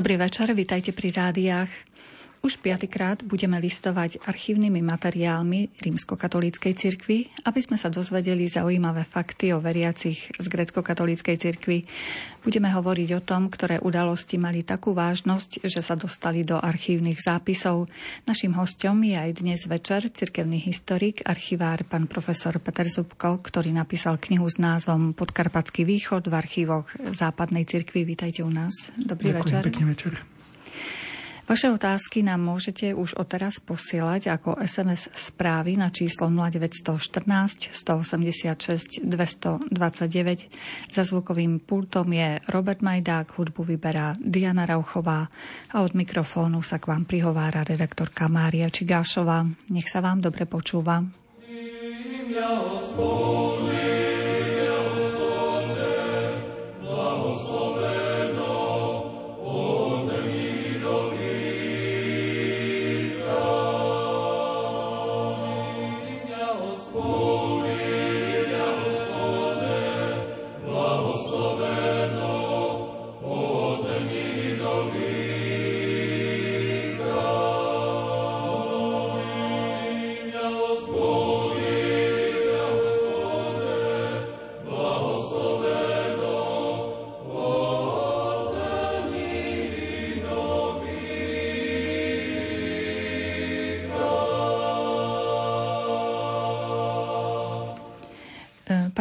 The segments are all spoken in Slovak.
Dobrý večer, vítajte pri rádiách. Už piatýkrát budeme listovať archívnymi materiálmi rímskokatolíckej cirkvi, aby sme sa dozvedeli zaujímavé fakty o veriacich z grecko-katolíckej cirkvi. Budeme hovoriť o tom, ktoré udalosti mali takú vážnosť, že sa dostali do archívnych zápisov. Naším hostom je aj dnes večer cirkevný historik, archivár pán profesor Peter Zubko, ktorý napísal knihu s názvom Podkarpatský východ v archívoch západnej cirkvi. Vítajte u nás. Dobrý Ďakujem, večer. Pekný večer. Vaše otázky nám môžete už odteraz posielať ako SMS správy na číslo 0914 186 229. Za zvukovým pultom je Robert Majdák, hudbu vyberá Diana Rauchová a od mikrofónu sa k vám prihovára redaktorka Mária Čigášová. Nech sa vám dobre počúva.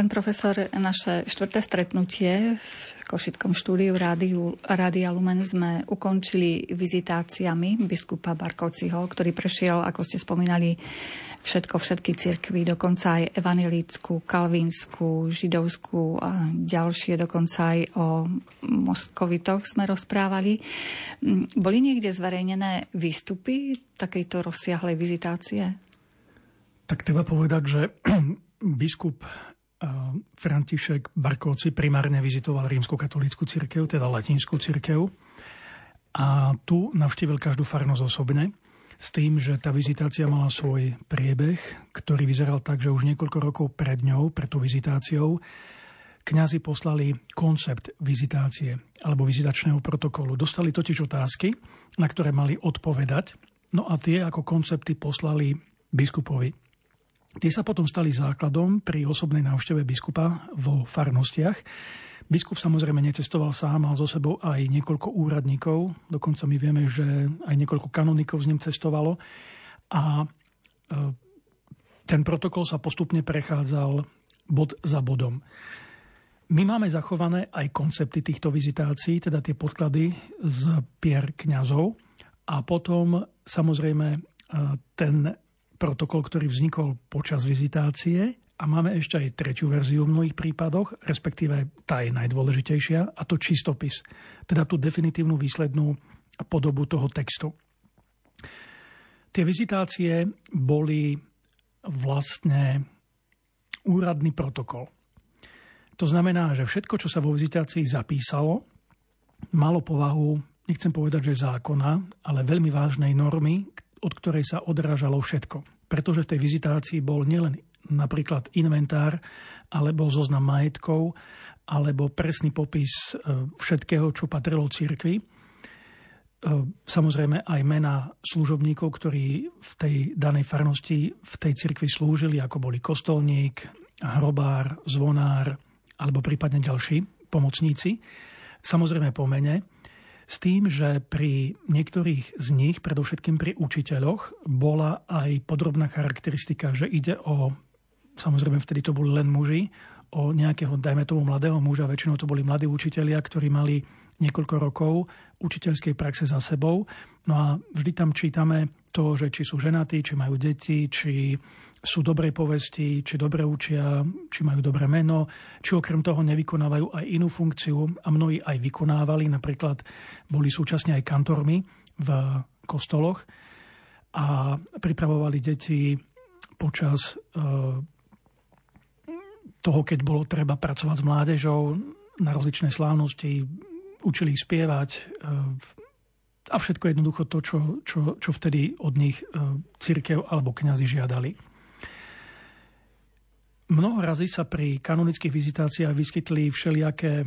Profesor, naše štvrté stretnutie v Košickom štúdiu Rádiu, Rádia Lumen sme ukončili vizitáciami biskupa Barkovciho, ktorý prešiel, ako ste spomínali, všetko, všetky cirkvy, dokonca aj evanilickú, kalvínsku, židovskú a ďalšie, dokonca aj o moskovitoch sme rozprávali. Boli niekde zverejnené výstupy takejto rozsiahlej vizitácie? Tak treba povedať, že biskup František Barkovci primárne vizitoval rímsko-katolícku cirkev, teda latinskú cirkev. A tu navštívil každú farnosť osobne, s tým, že tá vizitácia mala svoj priebeh, ktorý vyzeral tak, že už niekoľko rokov pred ňou, pred tú vizitáciou, kňazi poslali koncept vizitácie alebo vizitačného protokolu. Dostali totiž otázky, na ktoré mali odpovedať, no a tie ako koncepty poslali biskupovi Tie sa potom stali základom pri osobnej návšteve biskupa vo farnostiach. Biskup samozrejme necestoval sám, mal so sebou aj niekoľko úradníkov, dokonca my vieme, že aj niekoľko kanonikov s ním cestovalo. A e, ten protokol sa postupne prechádzal bod za bodom. My máme zachované aj koncepty týchto vizitácií, teda tie podklady z pier kňazov a potom samozrejme e, ten protokol, ktorý vznikol počas vizitácie a máme ešte aj tretiu verziu v mnohých prípadoch, respektíve tá je najdôležitejšia, a to čistopis, teda tú definitívnu výslednú podobu toho textu. Tie vizitácie boli vlastne úradný protokol. To znamená, že všetko, čo sa vo vizitácii zapísalo, malo povahu, nechcem povedať, že zákona, ale veľmi vážnej normy, od ktorej sa odrážalo všetko. Pretože v tej vizitácii bol nielen napríklad inventár, alebo zoznam majetkov, alebo presný popis e, všetkého, čo patrilo cirkvi. E, samozrejme aj mena služobníkov, ktorí v tej danej farnosti v tej cirkvi slúžili, ako boli kostolník, hrobár, zvonár, alebo prípadne ďalší pomocníci. Samozrejme po mene s tým, že pri niektorých z nich, predovšetkým pri učiteľoch, bola aj podrobná charakteristika, že ide o, samozrejme vtedy to boli len muži, o nejakého, dajme tomu, mladého muža, väčšinou to boli mladí učitelia, ktorí mali niekoľko rokov učiteľskej praxe za sebou. No a vždy tam čítame to, že či sú ženatí, či majú deti, či sú dobrej povesti, či dobre učia, či majú dobré meno, či okrem toho nevykonávajú aj inú funkciu a mnohí aj vykonávali, napríklad boli súčasne aj kantormi v kostoloch a pripravovali deti počas eh, toho, keď bolo treba pracovať s mládežou na rozličné slávnosti, učili ich spievať eh, a všetko jednoducho to, čo, čo, čo vtedy od nich eh, církev alebo kňazi žiadali. Mnoho razy sa pri kanonických vizitáciách vyskytli všelijaké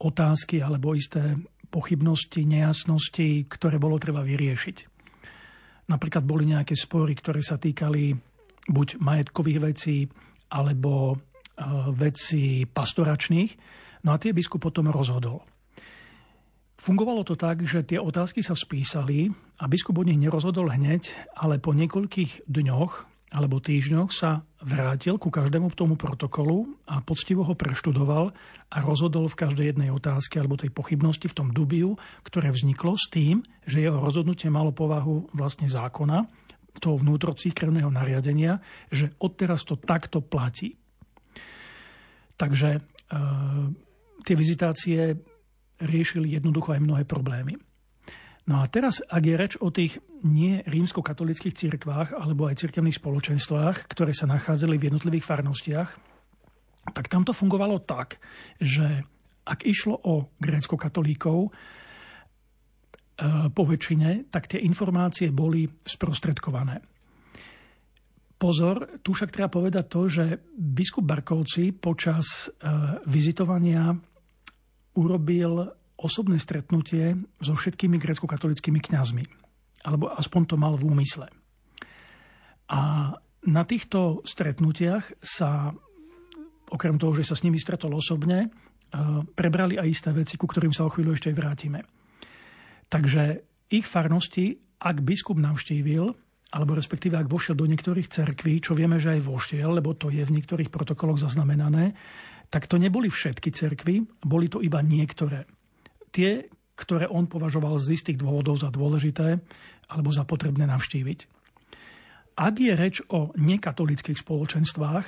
otázky alebo isté pochybnosti, nejasnosti, ktoré bolo treba vyriešiť. Napríklad boli nejaké spory, ktoré sa týkali buď majetkových vecí, alebo e, vecí pastoračných. No a tie biskup potom rozhodol. Fungovalo to tak, že tie otázky sa spísali a biskup o nich nerozhodol hneď, ale po niekoľkých dňoch alebo týždňoch sa vrátil ku každému tomu protokolu a poctivo ho preštudoval a rozhodol v každej jednej otázke alebo tej pochybnosti v tom dubiu, ktoré vzniklo s tým, že jeho rozhodnutie malo povahu vlastne zákona, toho vnútrocíkrevného nariadenia, že odteraz to takto platí. Takže e, tie vizitácie riešili jednoducho aj mnohé problémy. No a teraz, ak je reč o tých nie rímsko-katolických cirkvách alebo aj cirkevných spoločenstvách, ktoré sa nachádzali v jednotlivých farnostiach, tak tam to fungovalo tak, že ak išlo o grécko-katolíkov, e, po väčšine, tak tie informácie boli sprostredkované. Pozor, tu však treba povedať to, že biskup Barkovci počas e, vizitovania urobil osobné stretnutie so všetkými grecko-katolickými kňazmi. Alebo aspoň to mal v úmysle. A na týchto stretnutiach sa, okrem toho, že sa s nimi stretol osobne, e, prebrali aj isté veci, ku ktorým sa o chvíľu ešte aj vrátime. Takže ich farnosti, ak biskup navštívil, alebo respektíve ak vošiel do niektorých cerkví, čo vieme, že aj vošiel, lebo to je v niektorých protokoloch zaznamenané, tak to neboli všetky cerkvy, boli to iba niektoré. Tie, ktoré on považoval z istých dôvodov za dôležité alebo za potrebné navštíviť. Ak je reč o nekatolických spoločenstvách,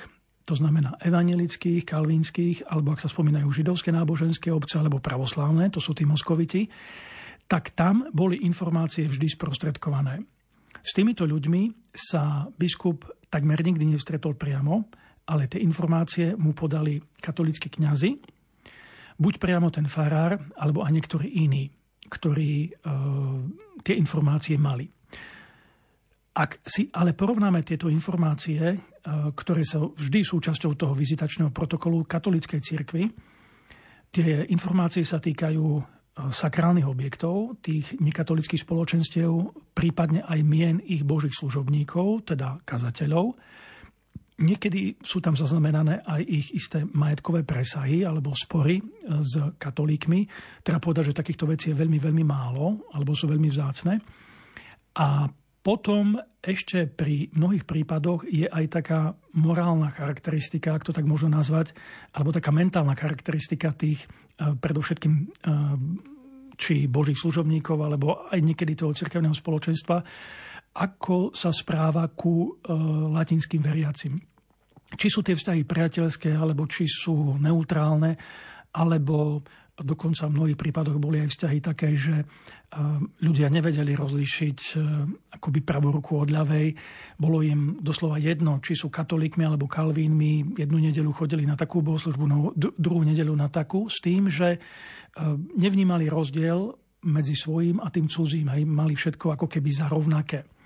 to znamená evangelických, kalvínskych, alebo ak sa spomínajú židovské náboženské obce alebo pravoslávne, to sú tí moskoviti, tak tam boli informácie vždy sprostredkované. S týmito ľuďmi sa biskup takmer nikdy nevstretol priamo, ale tie informácie mu podali katolícky kňazi, buď priamo ten farár, alebo aj niektorí iní, ktorí e, tie informácie mali. Ak si ale porovnáme tieto informácie, e, ktoré sa vždy súčasťou toho vizitačného protokolu katolíckej cirkvi, tie informácie sa týkajú e, sakrálnych objektov, tých nekatolických spoločenstiev, prípadne aj mien ich božích služobníkov, teda kazateľov, Niekedy sú tam zaznamenané aj ich isté majetkové presahy alebo spory e, s katolíkmi. Treba povedať, že takýchto vecí je veľmi, veľmi málo alebo sú veľmi vzácne. A potom ešte pri mnohých prípadoch je aj taká morálna charakteristika, ak to tak možno nazvať, alebo taká mentálna charakteristika tých e, predovšetkým e, či božích služobníkov, alebo aj niekedy toho cirkevného spoločenstva, ako sa správa ku latinským veriacim či sú tie vzťahy priateľské, alebo či sú neutrálne, alebo dokonca v mnohých prípadoch boli aj vzťahy také, že e, ľudia nevedeli rozlíšiť e, akoby pravú ruku od ľavej. Bolo im doslova jedno, či sú katolíkmi alebo kalvínmi. Jednu nedelu chodili na takú bohoslužbu, no, druhú nedelu na takú, s tým, že e, nevnímali rozdiel medzi svojím a tým cudzím. Aj mali všetko ako keby za rovnaké.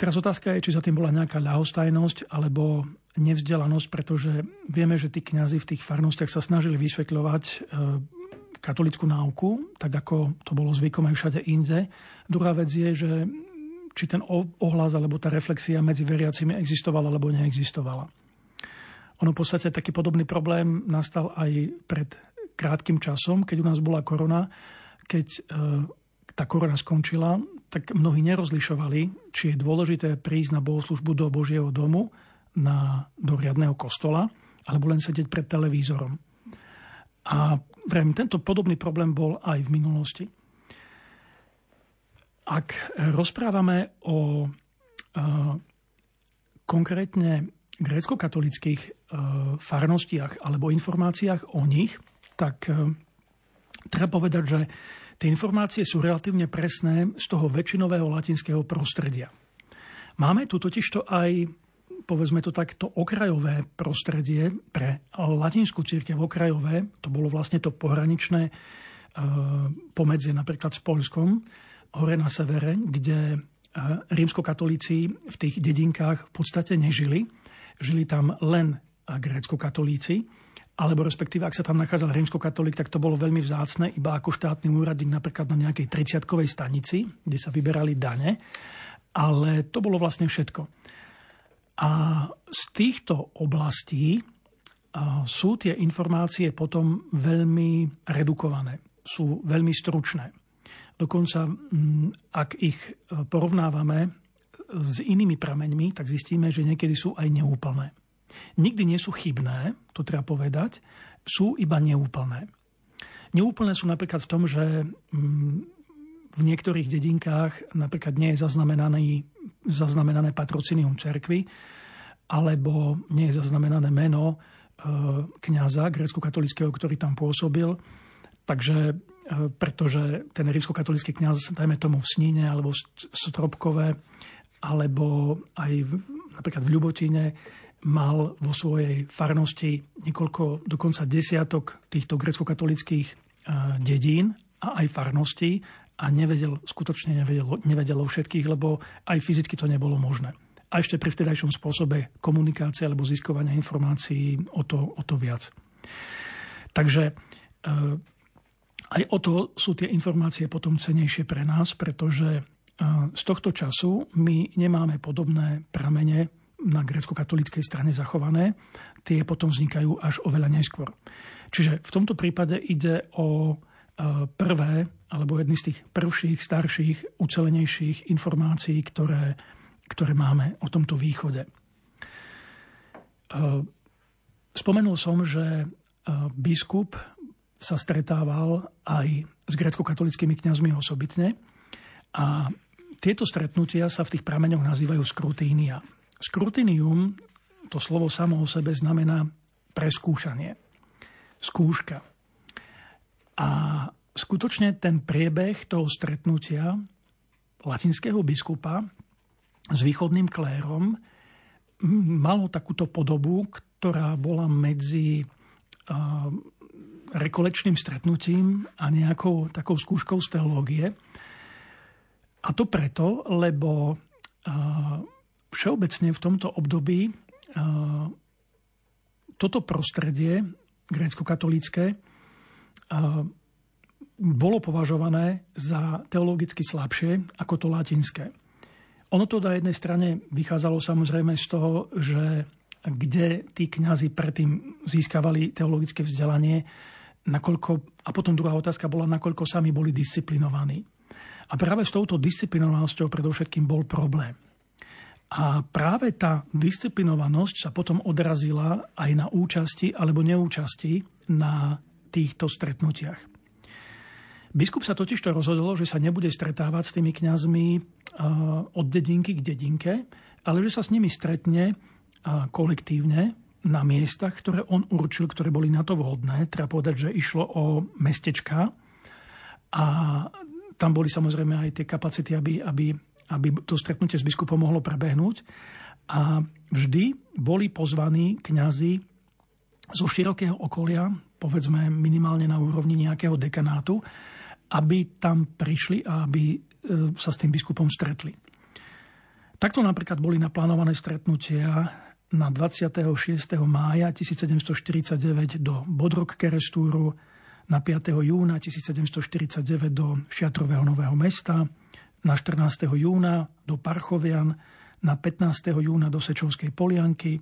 Teraz otázka je, či za tým bola nejaká ľahostajnosť alebo nevzdelanosť, pretože vieme, že tí kňazi v tých farnostiach sa snažili vysvetľovať e, katolickú náuku, tak ako to bolo zvykom aj všade inde. Druhá vec je, že či ten ohlas alebo tá reflexia medzi veriacimi existovala alebo neexistovala. Ono v podstate taký podobný problém nastal aj pred krátkým časom, keď u nás bola korona, keď e, tá korona skončila, tak mnohí nerozlišovali, či je dôležité prísť na bohoslužbu do Božieho domu, na, do riadného kostola, alebo len sedieť pred televízorom. A vrejme, tento podobný problém bol aj v minulosti. Ak rozprávame o uh, konkrétne grécko-katolických uh, farnostiach alebo informáciách o nich, tak uh, treba povedať, že Tie informácie sú relatívne presné z toho väčšinového latinského prostredia. Máme tu totižto aj povedzme to takto okrajové prostredie pre latinskú církev okrajové, to bolo vlastne to pohraničné e, pomedzie napríklad s Polskom, hore na severe, kde e, rímskokatolíci v tých dedinkách v podstate nežili. Žili tam len grécko-katolíci alebo respektíve ak sa tam nachádzal rímskokatolík, tak to bolo veľmi vzácne, iba ako štátny úradník napríklad na nejakej 30 stanici, kde sa vyberali dane, ale to bolo vlastne všetko. A z týchto oblastí sú tie informácie potom veľmi redukované, sú veľmi stručné. Dokonca, ak ich e, porovnávame s inými prameňmi, tak zistíme, že niekedy sú aj neúplné. Nikdy nie sú chybné, to treba povedať, sú iba neúplné. Neúplné sú napríklad v tom, že mm, v niektorých dedinkách napríklad nie je zaznamenané patrocinium cerkvy, alebo nie je zaznamenané meno e, kniaza grécko-katolického, ktorý tam pôsobil. Takže Eh, pretože ten rímskokatolický kňaz, dajme tomu v Sníne alebo v Stropkové, alebo aj v, napríklad v Ľubotine, mal vo svojej farnosti niekoľko, dokonca desiatok týchto grecko-katolických eh, dedín a aj farností a nevedel, skutočne nevedel, nevedel o všetkých, lebo aj fyzicky to nebolo možné. A ešte pri vtedajšom spôsobe komunikácie alebo získovania informácií o to, o to viac. Takže eh, aj o to sú tie informácie potom cenejšie pre nás, pretože e, z tohto času my nemáme podobné pramene na grecko-katolíckej strane zachované. Tie potom vznikajú až oveľa neskôr. Čiže v tomto prípade ide o e, prvé, alebo jedny z tých prvších, starších, ucelenejších informácií, ktoré, ktoré máme o tomto východe. E, spomenul som, že biskup sa stretával aj s grecko-katolickými kňazmi osobitne a tieto stretnutia sa v tých prameňoch nazývajú skrutínia. Skrutinium, to slovo samo o sebe znamená preskúšanie, skúška. A skutočne ten priebeh toho stretnutia latinského biskupa s východným klérom malo takúto podobu, ktorá bola medzi rekolečným stretnutím a nejakou takou skúškou z teológie. A to preto, lebo všeobecne v tomto období toto prostredie grécko-katolícké bolo považované za teologicky slabšie ako to latinské. Ono to na jednej strane vychádzalo samozrejme z toho, že kde tí kňazi predtým získavali teologické vzdelanie, nakoľko, a potom druhá otázka bola, nakoľko sami boli disciplinovaní. A práve s touto disciplinovanosťou predovšetkým bol problém. A práve tá disciplinovanosť sa potom odrazila aj na účasti alebo neúčasti na týchto stretnutiach. Biskup sa totiž to rozhodol, že sa nebude stretávať s tými kňazmi od dedinky k dedinke, ale že sa s nimi stretne kolektívne na miestach, ktoré on určil, ktoré boli na to vhodné. Treba povedať, že išlo o mestečka a tam boli samozrejme aj tie kapacity, aby, aby, aby to stretnutie s biskupom mohlo prebehnúť. A vždy boli pozvaní kňazi zo širokého okolia, povedzme minimálne na úrovni nejakého dekanátu, aby tam prišli a aby e, sa s tým biskupom stretli. Takto napríklad boli naplánované stretnutia na 26. mája 1749 do Bodrok Kerestúru, na 5. júna 1749 do Šiatrového Nového mesta, na 14. júna do Parchovian, na 15. júna do Sečovskej Polianky,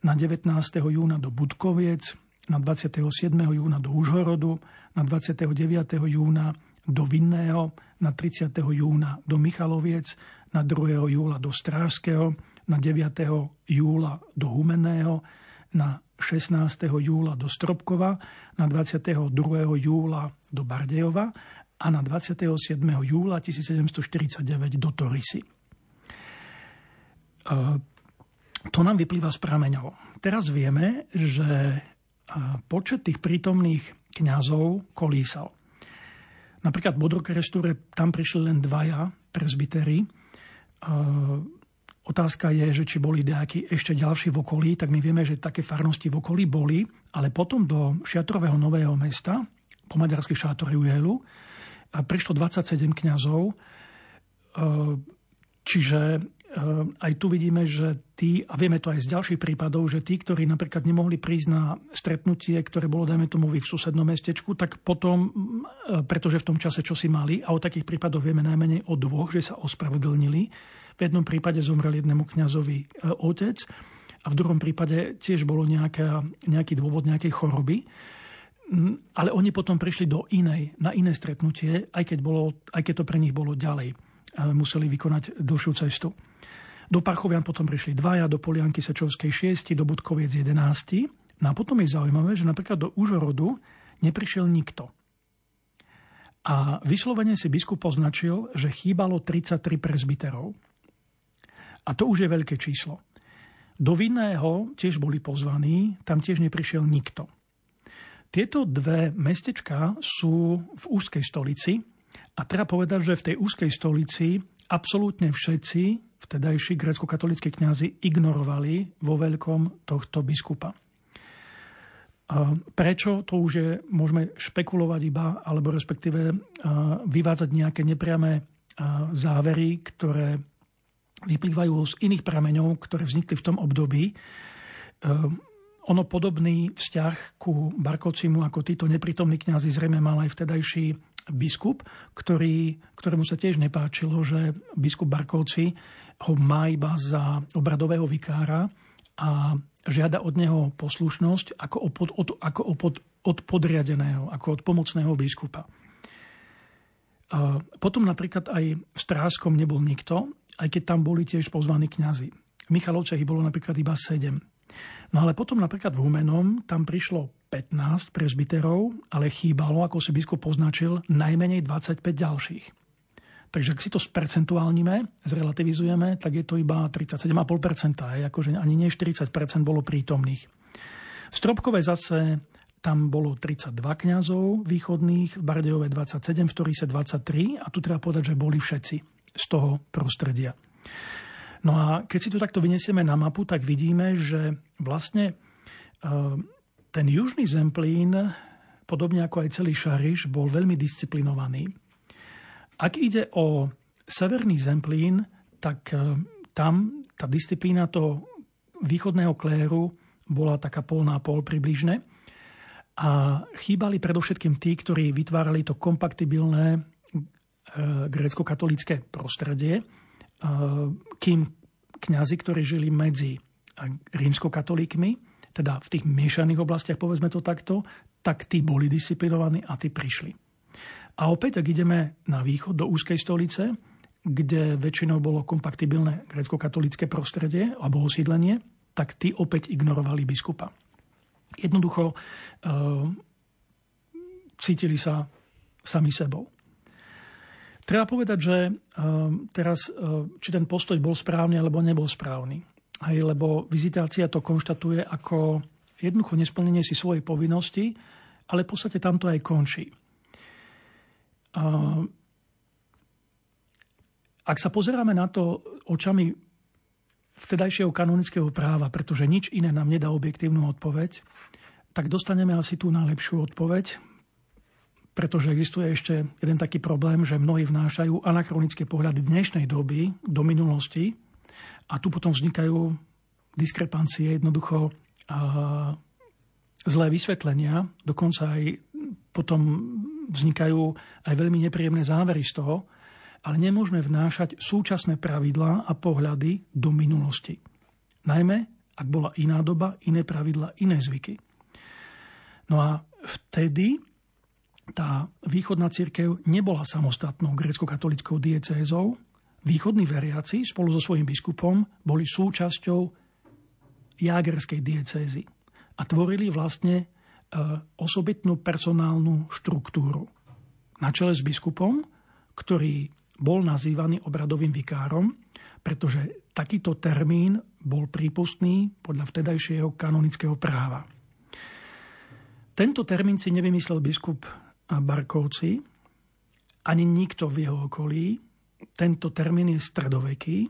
na 19. júna do Budkoviec, na 27. júna do Užhorodu, na 29. júna do Vinného, na 30. júna do Michaloviec, na 2. júla do Strážského, na 9. júla do Humenného, na 16. júla do Stropkova, na 22. júla do Bardejova a na 27. júla 1749 do Torisy. E, to nám vyplýva z prameňov. Teraz vieme, že e, počet tých prítomných kňazov kolísal. Napríklad v Bodrokerestúre tam prišli len dvaja presbytery, e, Otázka je, že či boli nejakí ešte ďalší v okolí, tak my vieme, že také farnosti v okolí boli, ale potom do Šiatrového Nového mesta, po maďarských šátore Ujelu, prišlo 27 kňazov, e, čiže e, aj tu vidíme, že tí, a vieme to aj z ďalších prípadov, že tí, ktorí napríklad nemohli prísť na stretnutie, ktoré bolo, dajme tomu, v ich susednom mestečku, tak potom, pretože v tom čase čo si mali, a o takých prípadoch vieme najmenej o dvoch, že sa ospravedlnili. V jednom prípade zomrel jednému kňazovi otec a v druhom prípade tiež bolo nejaká, nejaký dôvod nejakej choroby. Mm, ale oni potom prišli do inej, na iné stretnutie, aj keď, bolo, aj keď to pre nich bolo ďalej. Museli vykonať dlhšiu cestu. Do Parchovian potom prišli dvaja, do Polianky Sečovskej 6, do Budkoviec 11. No a potom je zaujímavé, že napríklad do Užorodu neprišiel nikto. A vyslovene si biskup označil, že chýbalo 33 prezbiterov. A to už je veľké číslo. Do Vinného tiež boli pozvaní, tam tiež neprišiel nikto. Tieto dve mestečka sú v úzkej stolici a treba povedať, že v tej úzkej stolici absolútne všetci vtedajší grecko-katolíckí kňazi ignorovali vo veľkom tohto biskupa. Prečo? To už je, môžeme špekulovať iba, alebo respektíve vyvádzať nejaké nepriame závery, ktoré vyplývajú z iných prameňov, ktoré vznikli v tom období ono podobný vzťah ku Barkocimu ako títo neprítomní kňazi zrejme mal aj vtedajší biskup, ktorý, ktorému sa tiež nepáčilo, že biskup Barkovci ho má iba za obradového vikára a žiada od neho poslušnosť ako, od, od, ako od, od podriadeného, ako od pomocného biskupa. A potom napríklad aj v Stráskom nebol nikto, aj keď tam boli tiež pozvaní kňazi. V Michalovce ich bolo napríklad iba sedem. No ale potom napríklad v Humenom tam prišlo 15 prezbiterov, ale chýbalo, ako si biskup poznačil, najmenej 25 ďalších. Takže ak si to spercentuálnime, zrelativizujeme, tak je to iba 37,5%, akože ani nie 40% bolo prítomných. V Stropkové zase tam bolo 32 kňazov východných, v Bardejove 27, v Torise 23 a tu treba povedať, že boli všetci z toho prostredia. No a keď si to takto vyniesieme na mapu, tak vidíme, že vlastne e, ten južný Zemplín, podobne ako aj celý Šariš, bol veľmi disciplinovaný. Ak ide o severný Zemplín, tak e, tam tá disciplína toho východného kléru bola taká pol na pol približne. A chýbali predovšetkým tí, ktorí vytvárali to kompaktibilné e, grécko-katolické prostredie, kým kňazi, ktorí žili medzi rímskokatolíkmi, teda v tých miešaných oblastiach, povedzme to takto, tak tí boli disciplinovaní a tí prišli. A opäť, ak ideme na východ, do úzkej stolice, kde väčšinou bolo kompaktibilné grecko-katolické prostredie alebo osídlenie, tak tí opäť ignorovali biskupa. Jednoducho e, cítili sa sami sebou. Treba povedať, že ehm, teraz, ehm, či ten postoj bol správny alebo nebol správny. Hej, lebo vizitácia to konštatuje ako jednoducho nesplnenie si svojej povinnosti, ale v podstate tam to aj končí. Ehm, ak sa pozeráme na to očami vtedajšieho kanonického práva, pretože nič iné nám nedá objektívnu odpoveď, tak dostaneme asi tú najlepšiu odpoveď, pretože existuje ešte jeden taký problém, že mnohí vnášajú anachronické pohľady dnešnej doby do minulosti a tu potom vznikajú diskrepancie, jednoducho a, zlé vysvetlenia, dokonca aj potom vznikajú aj veľmi nepríjemné závery z toho, ale nemôžeme vnášať súčasné pravidlá a pohľady do minulosti. Najmä, ak bola iná doba, iné pravidla, iné zvyky. No a vtedy tá východná církev nebola samostatnou grecko-katolickou diecézou. Východní veriaci spolu so svojím biskupom boli súčasťou jágerskej diecézy a tvorili vlastne e, osobitnú personálnu štruktúru. Na čele s biskupom, ktorý bol nazývaný obradovým vikárom, pretože takýto termín bol prípustný podľa vtedajšieho kanonického práva. Tento termín si nevymyslel biskup Barkovci, ani nikto v jeho okolí. Tento termín je stredoveký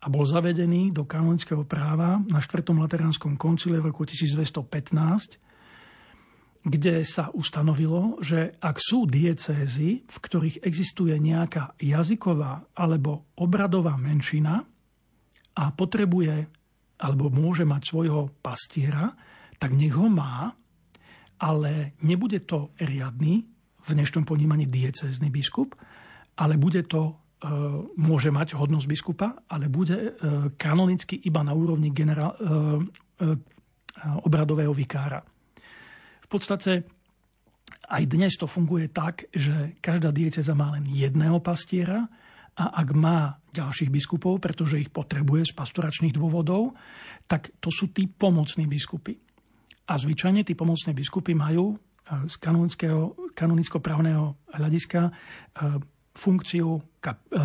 a bol zavedený do kanonického práva na 4. Lateránskom koncile v roku 1215, kde sa ustanovilo, že ak sú diecézy, v ktorých existuje nejaká jazyková alebo obradová menšina, a potrebuje alebo môže mať svojho pastiera, tak nech ho má, ale nebude to riadny, v dnešnom ponímaní diecézny biskup, ale bude to, e, môže mať hodnosť biskupa, ale bude e, kanonicky iba na úrovni generál, e, obradového vikára. V podstate aj dnes to funguje tak, že každá dieceza má len jedného pastiera a ak má ďalších biskupov, pretože ich potrebuje z pastoračných dôvodov, tak to sú tí pomocní biskupy. A zvyčajne tí pomocné biskupy majú z kanonicko-právneho hľadiska e, funkciu kap, e,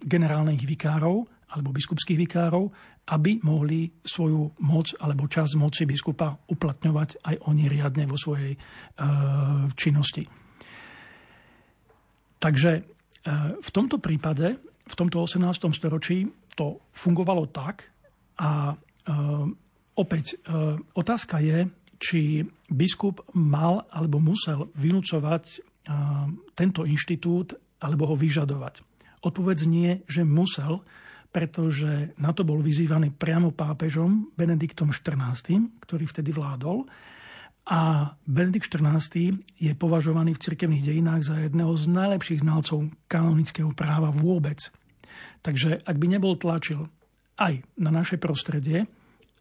generálnych vikárov alebo biskupských vikárov, aby mohli svoju moc alebo časť moci biskupa uplatňovať aj oni riadne vo svojej e, činnosti. Takže v tomto prípade, v tomto 18. storočí to fungovalo tak a opäť otázka je, či biskup mal alebo musel vynúcovať tento inštitút alebo ho vyžadovať. Odpovedz nie, že musel, pretože na to bol vyzývaný priamo pápežom Benediktom XIV, ktorý vtedy vládol. A Benedikt XIV je považovaný v cirkevných dejinách za jedného z najlepších znalcov kanonického práva vôbec. Takže ak by nebol tlačil aj na naše prostredie,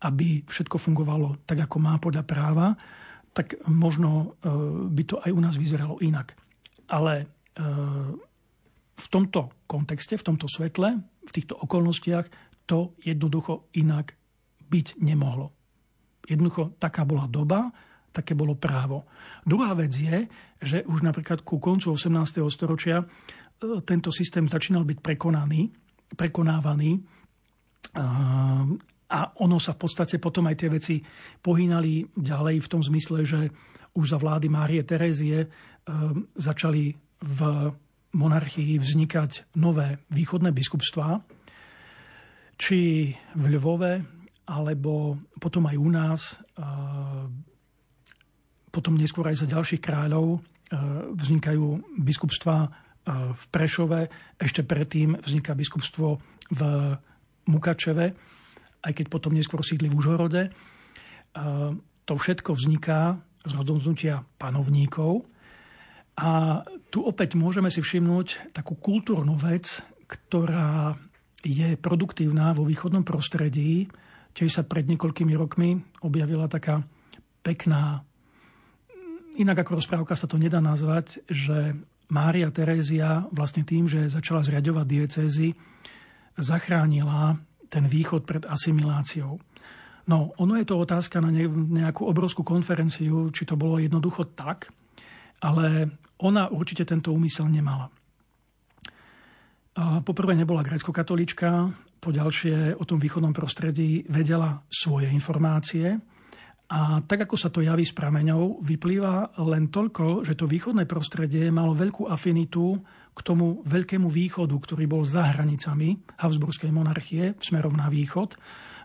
aby všetko fungovalo tak, ako má podľa práva, tak možno e, by to aj u nás vyzeralo inak. Ale e, v tomto kontexte, v tomto svetle, v týchto okolnostiach to jednoducho inak byť nemohlo. Jednoducho taká bola doba, také bolo právo. Druhá vec je, že už napríklad ku koncu 18. storočia e, tento systém začínal byť prekonaný, prekonávaný a ono sa v podstate potom aj tie veci pohýnali ďalej v tom zmysle, že už za vlády Márie Terézie e, začali v monarchii vznikať nové východné biskupstvá, či v Lvove, alebo potom aj u nás, e, potom neskôr aj za ďalších kráľov e, vznikajú biskupstvá v Prešove, ešte predtým vzniká biskupstvo v Mukačeve aj keď potom neskôr sídli v Užhorode. To všetko vzniká z rozhodnutia panovníkov. A tu opäť môžeme si všimnúť takú kultúrnu vec, ktorá je produktívna vo východnom prostredí. Tiež sa pred niekoľkými rokmi objavila taká pekná, inak ako rozprávka sa to nedá nazvať, že Mária Terézia vlastne tým, že začala zriadovať diecézy, zachránila ten východ pred asimiláciou. No, ono je to otázka na nejakú obrovskú konferenciu, či to bolo jednoducho tak, ale ona určite tento úmysel nemala. Poprvé nebola grecko-katolička, po ďalšie o tom východnom prostredí vedela svoje informácie, a tak ako sa to javí s prameňou, vyplýva len toľko, že to východné prostredie malo veľkú afinitu k tomu veľkému východu, ktorý bol za hranicami Habsburskej monarchie smerom na východ.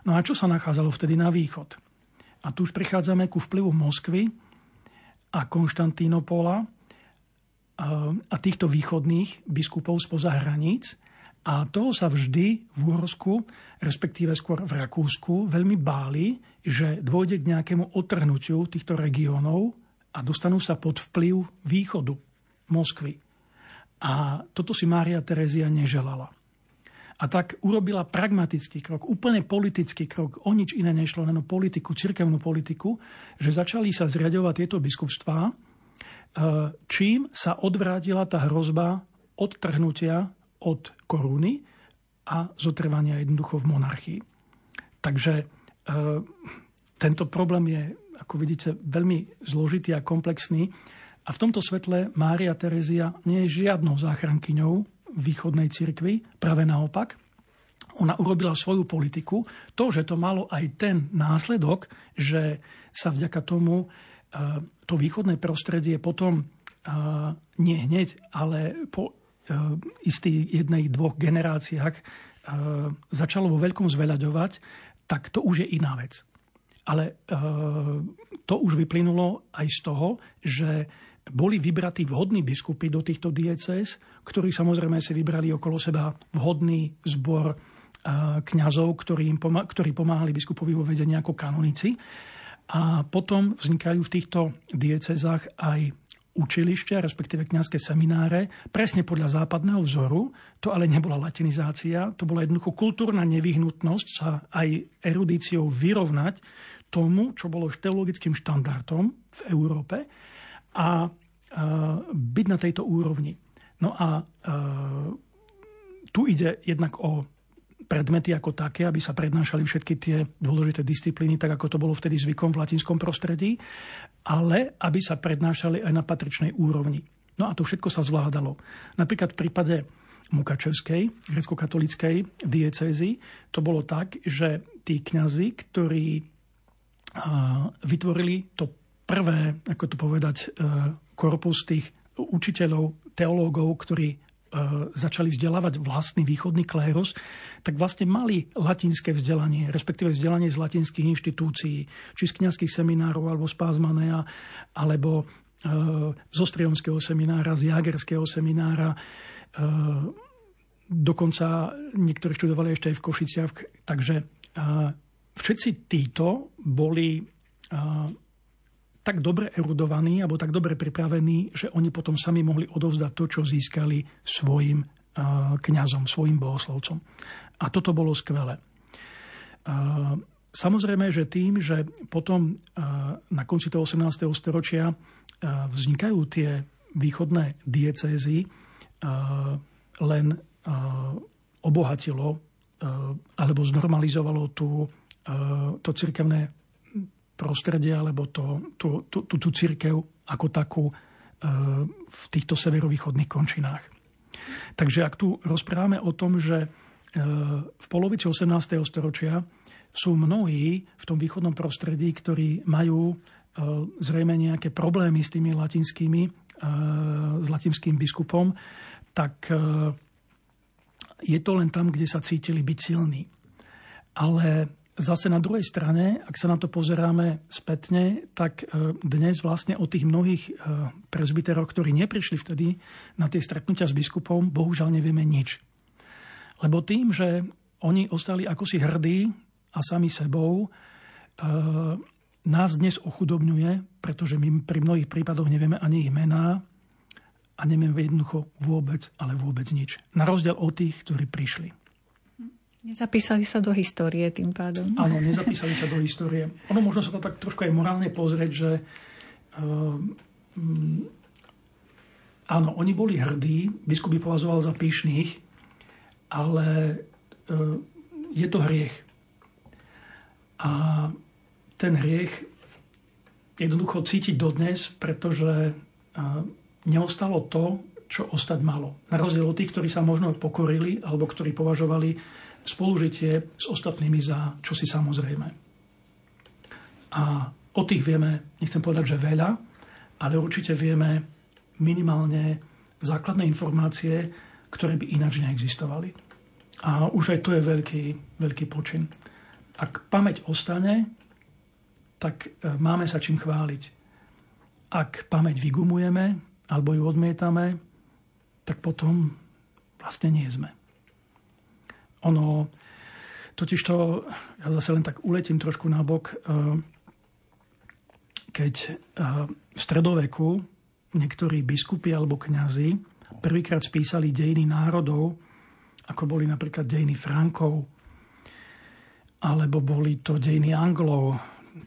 No a čo sa nachádzalo vtedy na východ? A tu už prichádzame ku vplyvu Moskvy a Konštantínopola a týchto východných biskupov spoza hraníc. A toho sa vždy v Úhorsku, respektíve skôr v Rakúsku, veľmi báli, že dôjde k nejakému otrhnutiu týchto regiónov a dostanú sa pod vplyv východu Moskvy. A toto si Mária Terezia neželala. A tak urobila pragmatický krok, úplne politický krok, o nič iné nešlo, len o politiku, cirkevnú politiku, že začali sa zriadovať tieto biskupstvá, e, čím sa odvrátila tá hrozba odtrhnutia od koruny a zotrvania jednoducho v monarchii. Takže e, tento problém je, ako vidíte, veľmi zložitý a komplexný. A v tomto svetle Mária Terezia nie je žiadnou záchrankyňou východnej cirkvi, práve naopak. Ona urobila svoju politiku. To, že to malo aj ten následok, že sa vďaka tomu e, to východné prostredie potom e, nie hneď, ale po istý jednej, dvoch generáciách eh, začalo vo veľkom zveľaďovať, tak to už je iná vec. Ale eh, to už vyplynulo aj z toho, že boli vybratí vhodní biskupy do týchto diecéz, ktorí samozrejme si vybrali okolo seba vhodný zbor kňazov, ktorí pomáhali biskupovi vo vedení ako kanonici. A potom vznikajú v týchto diecezách aj učilištia, respektíve kňazské semináre, presne podľa západného vzoru. To ale nebola latinizácia, to bola jednoducho kultúrna nevyhnutnosť sa aj erudíciou vyrovnať tomu, čo bolo teologickým štandardom v Európe a byť na tejto úrovni. No a tu ide jednak o predmety ako také, aby sa prednášali všetky tie dôležité disciplíny, tak ako to bolo vtedy zvykom v latinskom prostredí, ale aby sa prednášali aj na patričnej úrovni. No a to všetko sa zvládalo. Napríklad v prípade Mukačevskej, grecko-katolíckej diecézy, to bolo tak, že tí kňazi, ktorí vytvorili to prvé, ako to povedať, e, korpus tých učiteľov, teológov, ktorí začali vzdelávať vlastný východný klérus, tak vlastne mali latinské vzdelanie, respektíve vzdelanie z latinských inštitúcií, či z kniazských seminárov, alebo z Pázmanea, alebo e, z Ostrionského seminára, z Jagerského seminára. E, dokonca niektorí študovali ešte aj v Košiciach. Takže všetci títo boli tak dobre erudovaní alebo tak dobre pripravení, že oni potom sami mohli odovzdať to, čo získali svojim uh, kňazom, svojim bohoslovcom. A toto bolo skvelé. Uh, samozrejme, že tým, že potom uh, na konci toho 18. storočia vznikajú tie východné diecézy, len obohatilo alebo znormalizovalo tú, to cirkevné prostredie alebo to, tú, tú, tú, tú církev ako takú e, v týchto severovýchodných končinách. Takže ak tu rozprávame o tom, že e, v polovici 18. storočia sú mnohí v tom východnom prostredí, ktorí majú e, zrejme nejaké problémy s tými latinskými, s latinským biskupom, tak je to len tam, kde sa cítili byť silní. Ale Zase na druhej strane, ak sa na to pozeráme spätne, tak e, dnes vlastne o tých mnohých e, prezbiteroch, ktorí neprišli vtedy na tie stretnutia s biskupom, bohužiaľ nevieme nič. Lebo tým, že oni ostali ako si hrdí a sami sebou, e, nás dnes ochudobňuje, pretože my pri mnohých prípadoch nevieme ani ich mená a nevieme jednoducho vôbec, ale vôbec nič. Na rozdiel od tých, ktorí prišli. Nezapísali sa do histórie tým pádom. Áno, nezapísali sa do histórie. Ono možno sa to tak trošku aj morálne pozrieť, že uh, áno, oni boli hrdí, biskup by považoval za píšných, ale uh, je to hriech. A ten hriech jednoducho cítiť dodnes, pretože uh, neostalo to, čo ostať malo. Na rozdiel od tých, ktorí sa možno pokorili, alebo ktorí považovali spolužitie s ostatnými za čosi samozrejme. A o tých vieme, nechcem povedať, že veľa, ale určite vieme minimálne základné informácie, ktoré by ináč neexistovali. A už aj to je veľký, veľký počin. Ak pamäť ostane, tak e, máme sa čím chváliť. Ak pamäť vygumujeme alebo ju odmietame, tak potom vlastne nie sme. Ono, totiž to, ja zase len tak uletím trošku na bok, eh, keď eh, v stredoveku niektorí biskupy alebo kňazi prvýkrát spísali dejiny národov, ako boli napríklad dejiny Frankov, alebo boli to dejiny Anglov,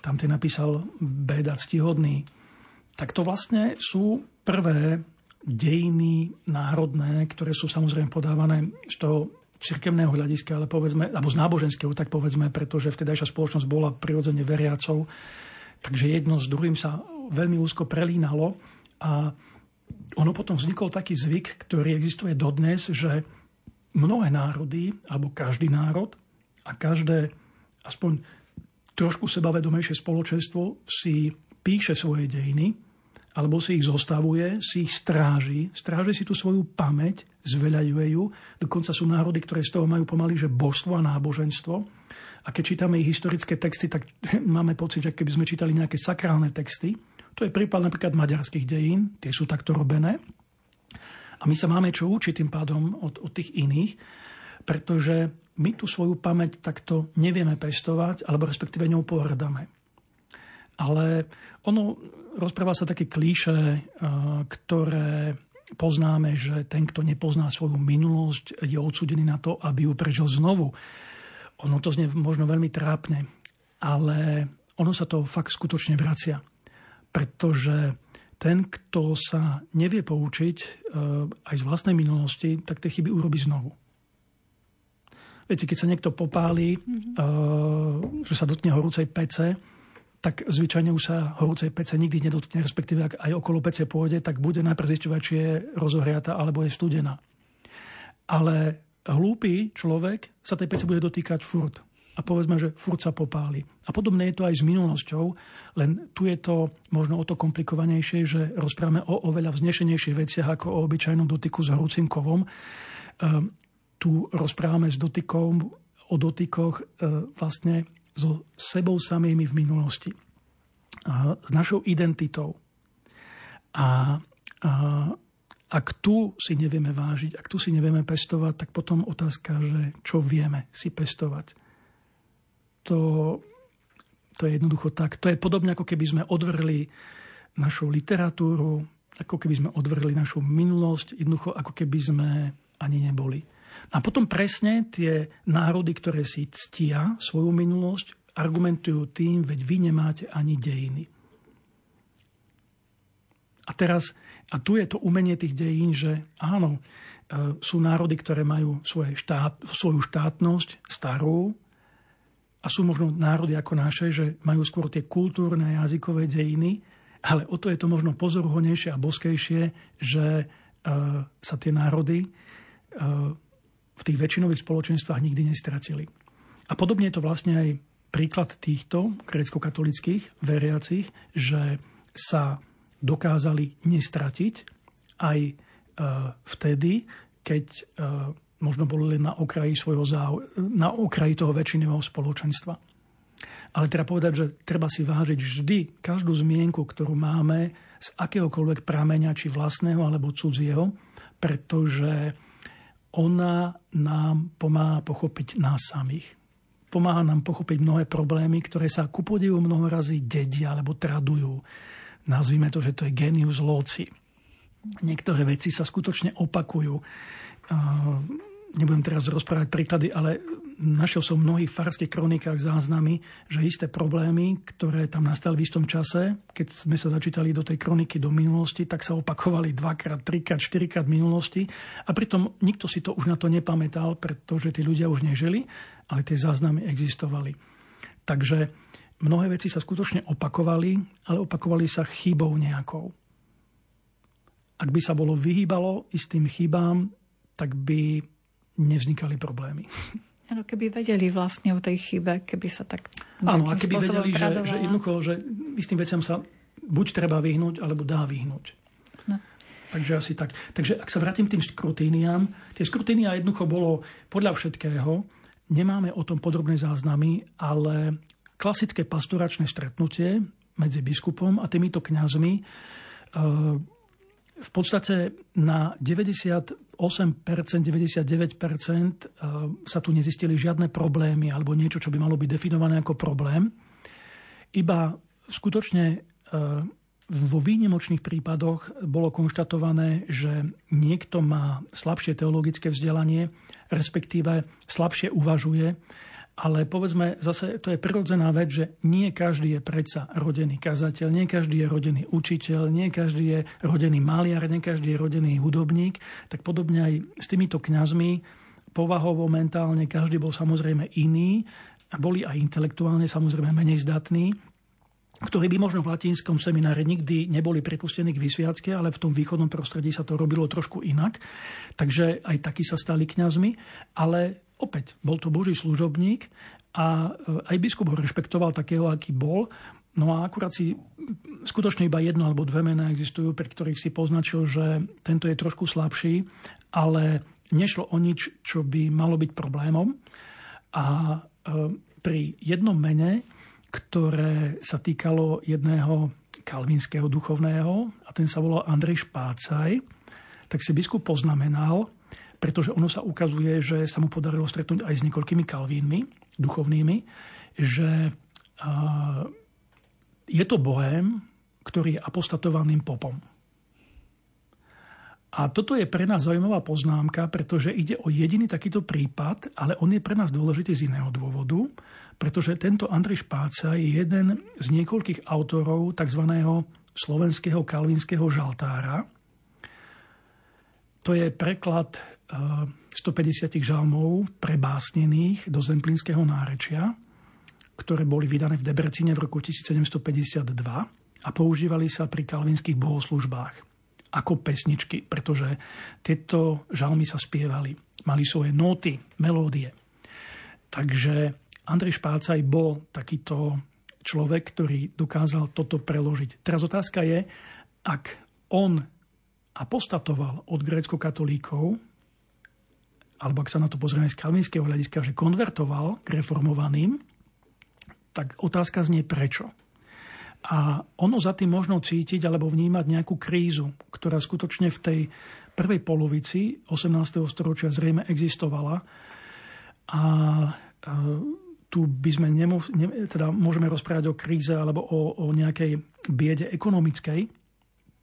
tam tie napísal Béda ctihodný, tak to vlastne sú prvé dejiny národné, ktoré sú samozrejme podávané z toho cirkevného hľadiska, ale povedzme, alebo z náboženského, tak povedzme, pretože vtedajšia spoločnosť bola prirodzene veriacou, takže jedno s druhým sa veľmi úzko prelínalo a ono potom vznikol taký zvyk, ktorý existuje dodnes, že mnohé národy, alebo každý národ a každé aspoň trošku sebavedomejšie spoločenstvo si píše svoje dejiny, alebo si ich zostavuje, si ich stráži, stráži si tú svoju pamäť, zveľaďuje. Dokonca sú národy, ktoré z toho majú pomaly, že božstvo a náboženstvo. A keď čítame ich historické texty, tak máme pocit, že keby sme čítali nejaké sakrálne texty, to je prípad napríklad maďarských dejín, tie sú takto robené. A my sa máme čo učiť tým pádom od, od tých iných, pretože my tú svoju pamäť takto nevieme pestovať, alebo respektíve ňou pohrdame. Ale ono, rozpráva sa také klíše, eh, ktoré poznáme, že ten, kto nepozná svoju minulosť, je odsudený na to, aby ju prežil znovu. Ono to znie možno veľmi trápne, ale ono sa to fakt skutočne vracia. Pretože ten, kto sa nevie poučiť eh, aj z vlastnej minulosti, tak tie chyby urobí znovu. Viete, keď sa niekto popálí, mm-hmm. že sa dotkne horúcej pece, tak zvyčajne už sa horúcej pece nikdy nedotkne, respektíve ak aj okolo pece pôjde, tak bude najprv zisťovať, či je rozohriata alebo je studená. Ale hlúpy človek sa tej pece bude dotýkať furt. A povedzme, že furt sa popáli. A podobne je to aj s minulosťou, len tu je to možno o to komplikovanejšie, že rozprávame o oveľa vznešenejších veciach ako o obyčajnom dotyku s horúcim kovom. Ehm, tu rozprávame s dotykom, o dotykoch e, vlastne so sebou samými v minulosti. S našou identitou. A, a ak tu si nevieme vážiť, ak tu si nevieme pestovať, tak potom otázka, že čo vieme si pestovať. To, to je jednoducho tak. To je podobne, ako keby sme odvrli našu literatúru, ako keby sme odvrli našu minulosť, jednoducho ako keby sme ani neboli. A potom presne tie národy, ktoré si ctia svoju minulosť, argumentujú tým, veď vy nemáte ani dejiny. A teraz, a tu je to umenie tých dejín, že áno, e, sú národy, ktoré majú svoje štát, svoju štátnosť starú a sú možno národy ako naše, že majú skôr tie kultúrne a jazykové dejiny, ale o to je to možno pozoruhodnejšie a boskejšie, že e, sa tie národy e, v tých väčšinových spoločenstvách nikdy nestratili. A podobne je to vlastne aj príklad týchto grécko-katolických veriacich, že sa dokázali nestratiť aj e, vtedy, keď e, možno boli len na okraji, svojho záu- na okraji toho väčšinového spoločenstva. Ale treba povedať, že treba si vážiť vždy každú zmienku, ktorú máme z akéhokoľvek prameňa, či vlastného alebo cudzieho, pretože ona nám pomáha pochopiť nás samých. Pomáha nám pochopiť mnohé problémy, ktoré sa ku podivu mnoho razy dedia alebo tradujú. Nazvime to, že to je genius loci. Niektoré veci sa skutočne opakujú. Nebudem teraz rozprávať príklady, ale našiel som v mnohých farských kronikách záznamy, že isté problémy, ktoré tam nastali v istom čase, keď sme sa začítali do tej kroniky do minulosti, tak sa opakovali dvakrát, trikrát, štyrikrát v minulosti a pritom nikto si to už na to nepamätal, pretože tí ľudia už nežili, ale tie záznamy existovali. Takže mnohé veci sa skutočne opakovali, ale opakovali sa chybou nejakou. Ak by sa bolo vyhýbalo istým chybám, tak by nevznikali problémy. Áno, keby vedeli vlastne o tej chybe, keby sa tak... Áno, a keby vedeli, že, že jednoducho, že istým veciam sa buď treba vyhnúť, alebo dá vyhnúť. No. Takže asi tak. Takže ak sa vrátim k tým skrutíniám, tie skrutínia jednoducho bolo podľa všetkého, nemáme o tom podrobné záznamy, ale klasické pastoračné stretnutie medzi biskupom a týmito kňazmi e, v podstate na 98%, 99% sa tu nezistili žiadne problémy alebo niečo, čo by malo byť definované ako problém. Iba skutočne e, vo výnimočných prípadoch bolo konštatované, že niekto má slabšie teologické vzdelanie, respektíve slabšie uvažuje ale povedzme, zase to je prirodzená vec, že nie každý je predsa rodený kazateľ, nie každý je rodený učiteľ, nie každý je rodený maliar, nie každý je rodený hudobník. Tak podobne aj s týmito kňazmi, povahovo, mentálne, každý bol samozrejme iný a boli aj intelektuálne samozrejme menej zdatní ktorí by možno v latinskom semináre nikdy neboli pripustení k vysviacke, ale v tom východnom prostredí sa to robilo trošku inak. Takže aj takí sa stali kňazmi, ale opäť, bol to Boží služobník a e, aj biskup ho rešpektoval takého, aký bol. No a akurát si skutočne iba jedno alebo dve mená existujú, pri ktorých si poznačil, že tento je trošku slabší, ale nešlo o nič, čo by malo byť problémom. A e, pri jednom mene, ktoré sa týkalo jedného kalvinského duchovného, a ten sa volal Andrej Špácaj, tak si biskup poznamenal, pretože ono sa ukazuje, že sa mu podarilo stretnúť aj s niekoľkými kalvínmi duchovnými, že je to bohém, ktorý je apostatovaným popom. A toto je pre nás zaujímavá poznámka, pretože ide o jediný takýto prípad, ale on je pre nás dôležitý z iného dôvodu, pretože tento Andrej Špáca je jeden z niekoľkých autorov tzv. slovenského kalvinského žaltára. To je preklad 150 eh, žalmov prebásnených do zemplínskeho nárečia, ktoré boli vydané v Debrecine v roku 1752 a používali sa pri kalvinských bohoslužbách ako pesničky, pretože tieto žalmy sa spievali, mali svoje nóty, melódie. Takže Andrej Špácaj bol takýto človek, ktorý dokázal toto preložiť. Teraz otázka je, ak on apostatoval od grécko-katolíkov, alebo ak sa na to pozrieme z kalvinského hľadiska, že konvertoval k reformovaným, tak otázka znie prečo. A ono za tým možno cítiť alebo vnímať nejakú krízu, ktorá skutočne v tej prvej polovici 18. storočia zrejme existovala. A e, tu by sme nemo, ne, teda môžeme rozprávať o kríze alebo o, o nejakej biede ekonomickej,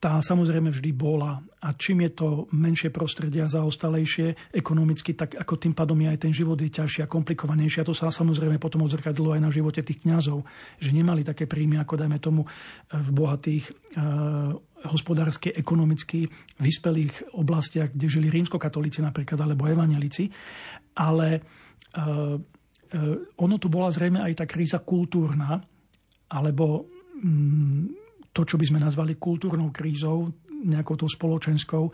tá samozrejme vždy bola. A čím je to menšie prostredie a zaostalejšie ekonomicky, tak ako tým pádom je aj ten život je ťažší a komplikovanejší. A to sa samozrejme potom odzrkadlo aj na živote tých kňazov, že nemali také príjmy, ako dajme tomu v bohatých e, hospodársky, ekonomicky vyspelých oblastiach, kde žili rímskokatolíci napríklad, alebo evanelici. Ale e, e, ono tu bola zrejme aj tá kríza kultúrna, alebo mm, to, čo by sme nazvali kultúrnou krízou, nejakou tou spoločenskou, e,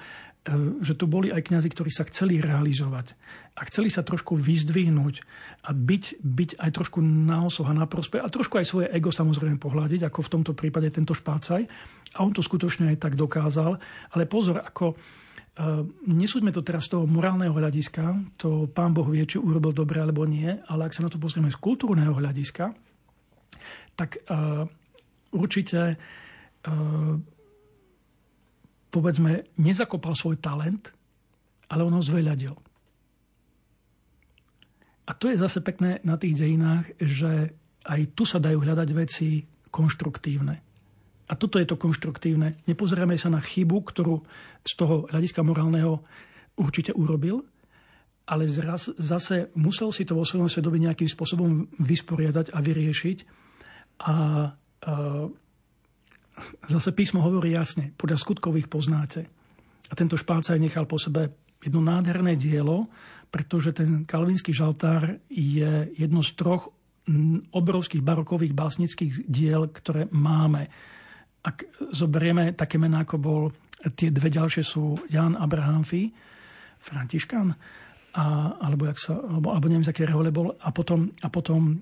že tu boli aj kňazi, ktorí sa chceli realizovať a chceli sa trošku vyzdvihnúť a byť, byť aj trošku na osoh a na prospech a trošku aj svoje ego samozrejme pohľadiť, ako v tomto prípade tento špácaj. A on to skutočne aj tak dokázal. Ale pozor, ako Uh, nesúďme to teraz z toho morálneho hľadiska, to pán Boh vie, či urobil dobre alebo nie, ale ak sa na to pozrieme z kultúrneho hľadiska, tak uh, určite povedzme, nezakopal svoj talent, ale on ho zveľadil. A to je zase pekné na tých dejinách, že aj tu sa dajú hľadať veci konštruktívne. A toto je to konštruktívne. Nepozeráme sa na chybu, ktorú z toho hľadiska morálneho určite urobil, ale zraz, zase musel si to vo svojom svedomí nejakým spôsobom vysporiadať a vyriešiť. A, a zase písmo hovorí jasne, podľa skutkových poznáte. A tento špácaj nechal po sebe jedno nádherné dielo, pretože ten kalvinský žaltár je jedno z troch obrovských barokových básnických diel, ktoré máme. Ak zoberieme také mená, ako bol, tie dve ďalšie sú Jan Abrahamfi, Františkan, a, alebo, jak sa, alebo, alebo neviem, z aké rehole bol, a potom, a potom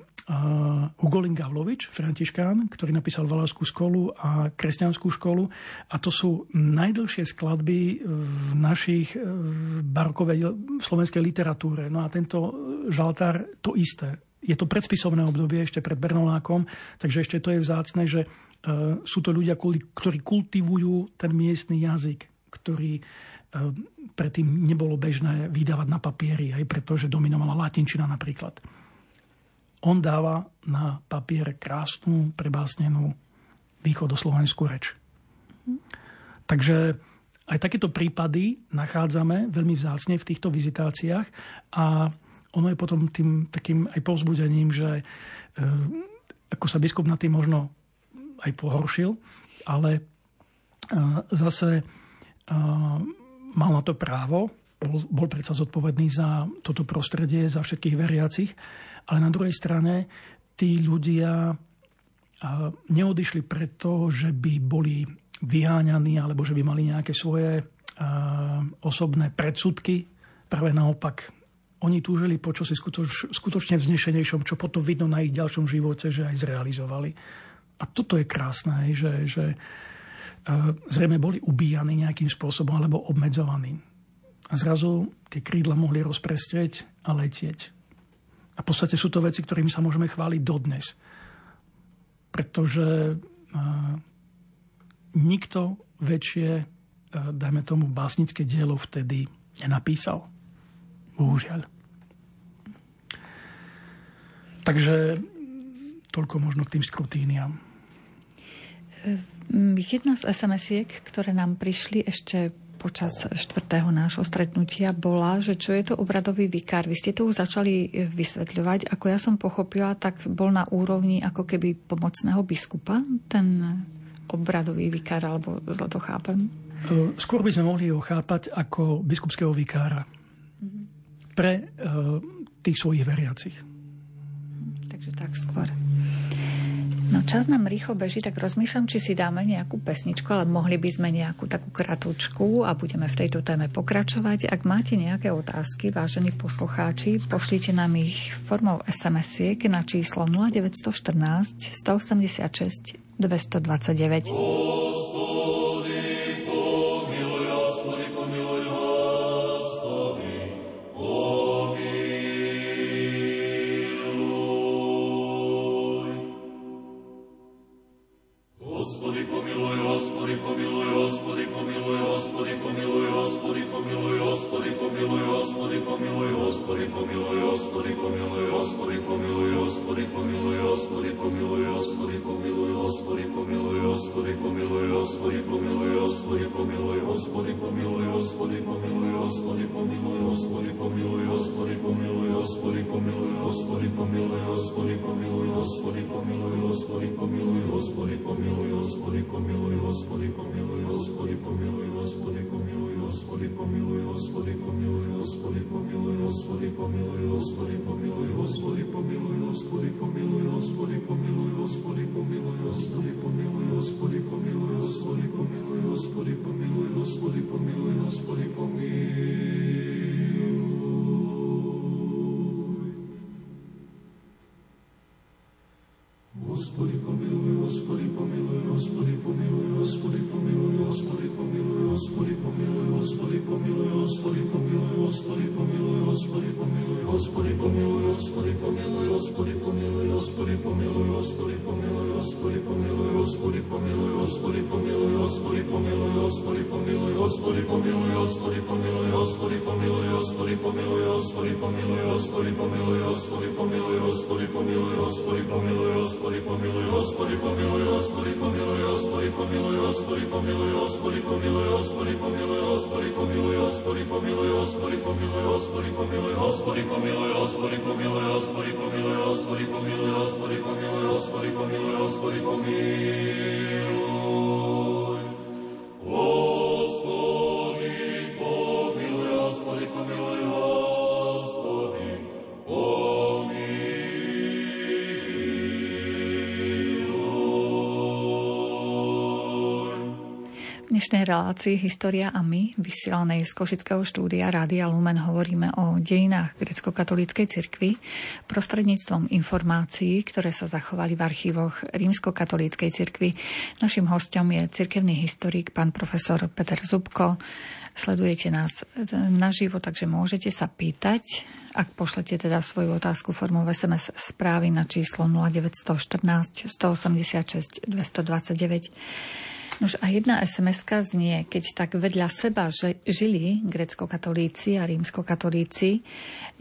Ugolin Gavlovič, františkán, ktorý napísal Valavskú školu a kresťanskú školu. A to sú najdlhšie skladby v našich v barokovej slovenskej literatúre. No a tento žaltár to isté. Je to predspisovné obdobie ešte pred Bernolákom, takže ešte to je vzácne, že uh, sú to ľudia, ktorí kultivujú ten miestny jazyk, ktorý uh, predtým nebolo bežné vydávať na papieri, aj pretože dominovala latinčina napríklad on dáva na papier krásnu, prebásnenú východoslovenskú reč. Takže aj takéto prípady nachádzame veľmi vzácne v týchto vizitáciách a ono je potom tým takým aj povzbudením, že e, ako sa biskup na tým možno aj pohoršil, ale e, zase e, mal na to právo, bol, bol predsa zodpovedný za toto prostredie, za všetkých veriacich ale na druhej strane tí ľudia neodišli preto, že by boli vyháňaní alebo že by mali nejaké svoje osobné predsudky. Práve naopak, oni túžili po čosi skutoč, skutočne vznešenejšom, čo potom vidno na ich ďalšom živote, že aj zrealizovali. A toto je krásne, že, že zrejme boli ubíjani nejakým spôsobom alebo obmedzovaní. A zrazu tie krídla mohli rozprestrieť a letieť. A v podstate sú to veci, ktorými sa môžeme chváliť dodnes. Pretože uh, nikto väčšie, uh, dajme tomu, básnické dielo vtedy nenapísal. Bohužiaľ. Takže toľko možno k tým skrutíniam. Jedna z SMS-iek, ktoré nám prišli ešte počas štvrtého nášho stretnutia bola, že čo je to obradový vikár. Vy ste to už začali vysvetľovať. Ako ja som pochopila, tak bol na úrovni ako keby pomocného biskupa, ten obradový vikár, alebo zle to chápem? Skôr by sme mohli ho chápať ako biskupského vikára pre e, tých svojich veriacich. Takže tak skôr. No čas nám rýchlo beží, tak rozmýšľam, či si dáme nejakú pesničku, ale mohli by sme nejakú takú kratučku a budeme v tejto téme pokračovať. Ak máte nejaké otázky, vážení poslucháči, pošlite nám ich formou SMS-iek na číslo 0914 186 229. dnešnej relácii História a my, vysielanej z Košického štúdia Rádia Lumen, hovoríme o dejinách grecko-katolíckej cirkvi prostredníctvom informácií, ktoré sa zachovali v archívoch rímsko-katolíckej cirkvi. Našim hostom je cirkevný historik, pán profesor Peter Zubko. Sledujete nás naživo, takže môžete sa pýtať, ak pošlete teda svoju otázku formou SMS správy na číslo 0914 186 229. Nož a jedna sms znie, keď tak vedľa seba že žili grecko-katolíci a rímsko-katolíci,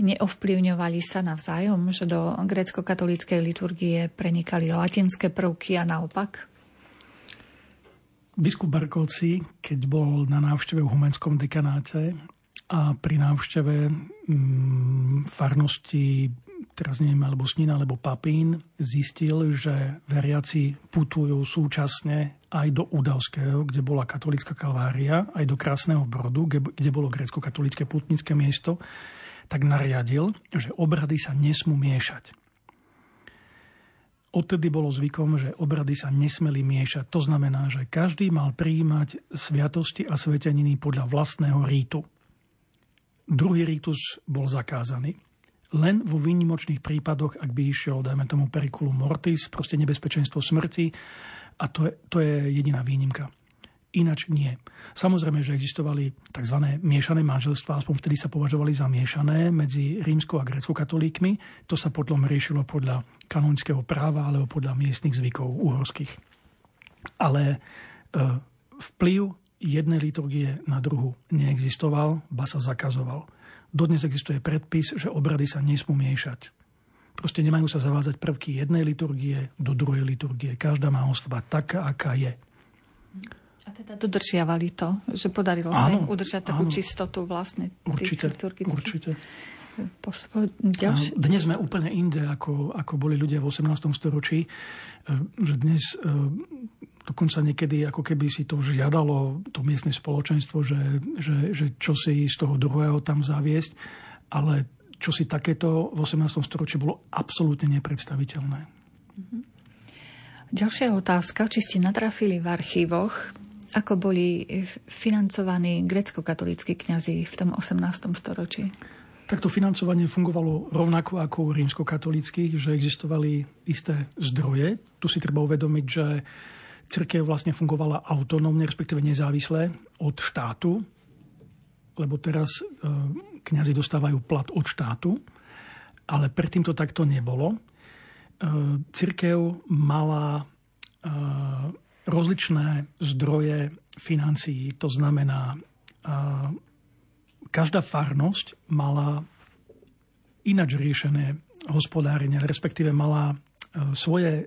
neovplyvňovali sa navzájom, že do grecko-katolíckej liturgie prenikali latinské prvky a naopak? Biskup Barkovci, keď bol na návšteve v Humenskom dekanáte a pri návšteve mm, farnosti teraz neviem, alebo Snina, alebo Papín, zistil, že veriaci putujú súčasne aj do Udavského, kde bola katolická kalvária, aj do Krásneho Brodu, kde bolo grecko-katolické putnické miesto, tak nariadil, že obrady sa nesmú miešať. Odtedy bolo zvykom, že obrady sa nesmeli miešať. To znamená, že každý mal prijímať sviatosti a sveteniny podľa vlastného rítu. Druhý rítus bol zakázaný len vo výnimočných prípadoch, ak by išiel, dajme tomu, periculum mortis, proste nebezpečenstvo smrti, a to je, to je jediná výnimka. Ináč nie. Samozrejme, že existovali tzv. miešané manželstva, aspoň vtedy sa považovali za miešané medzi rímskou a grecko-katolíkmi. To sa potom riešilo podľa kanonického práva alebo podľa miestnych zvykov uhorských. Ale e, vplyv jednej liturgie na druhu neexistoval, ba sa zakazoval. dodnes existuje predpis, že obrady sa nesmú miešať. Proste nemajú sa zavádzať prvky jednej liturgie do druhej liturgie. Každá má ostávať taká, aká je. A teda dodržiavali to, že podarilo áno, sa im udržať takú áno. čistotu vlastne určite, Určite. Ďalšie... Dnes sme úplne inde, ako, ako boli ľudia v 18. storočí. E, že dnes e, dokonca niekedy ako keby si to žiadalo to miestne spoločenstvo, že, že, že čo si z toho druhého tam zaviesť, ale čo si takéto v 18. storočí bolo absolútne nepredstaviteľné. Mhm. Ďalšia otázka, či ste natrafili v archívoch, ako boli financovaní grecko-katolíckí kňazi v tom 18. storočí? Takto financovanie fungovalo rovnako ako u rímsko-katolíckých, že existovali isté zdroje. Tu si treba uvedomiť, že Cirkev vlastne fungovala autonómne, respektíve nezávisle od štátu, lebo teraz e, kňazi dostávajú plat od štátu, ale predtým to takto nebolo. E, Cirkev mala e, rozličné zdroje financií, to znamená, každá farnosť mala ináč riešené hospodárenie, respektíve mala svoje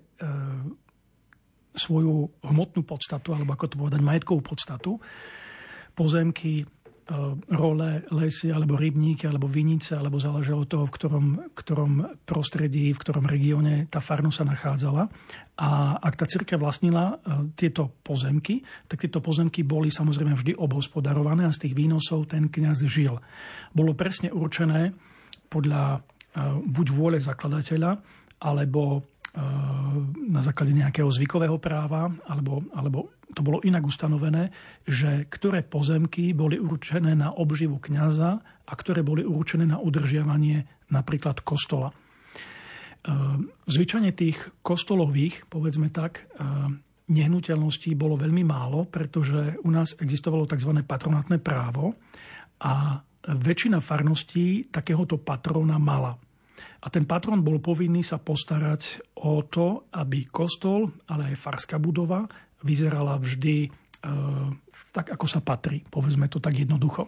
svoju hmotnú podstatu, alebo ako to povedať, majetkovú podstatu. Pozemky, e, role, lesy, alebo rybníky, alebo vinice, alebo záleží od toho, v ktorom, ktorom prostredí, v ktorom regióne tá farnosť sa nachádzala. A ak tá cirkev vlastnila e, tieto pozemky, tak tieto pozemky boli samozrejme vždy obhospodarované a z tých výnosov ten kňaz žil. Bolo presne určené podľa e, buď vôle zakladateľa, alebo na základe nejakého zvykového práva, alebo, alebo to bolo inak ustanovené, že ktoré pozemky boli určené na obživu kňaza a ktoré boli určené na udržiavanie napríklad kostola. Eh, zvyčajne tých kostolových, povedzme tak, eh, nehnuteľností bolo veľmi málo, pretože u nás existovalo tzv. patronátne právo a väčšina farností takéhoto patrona mala. A ten patron bol povinný sa postarať o to, aby kostol, ale aj farská budova vyzerala vždy e, tak, ako sa patrí. Povedzme to tak jednoducho.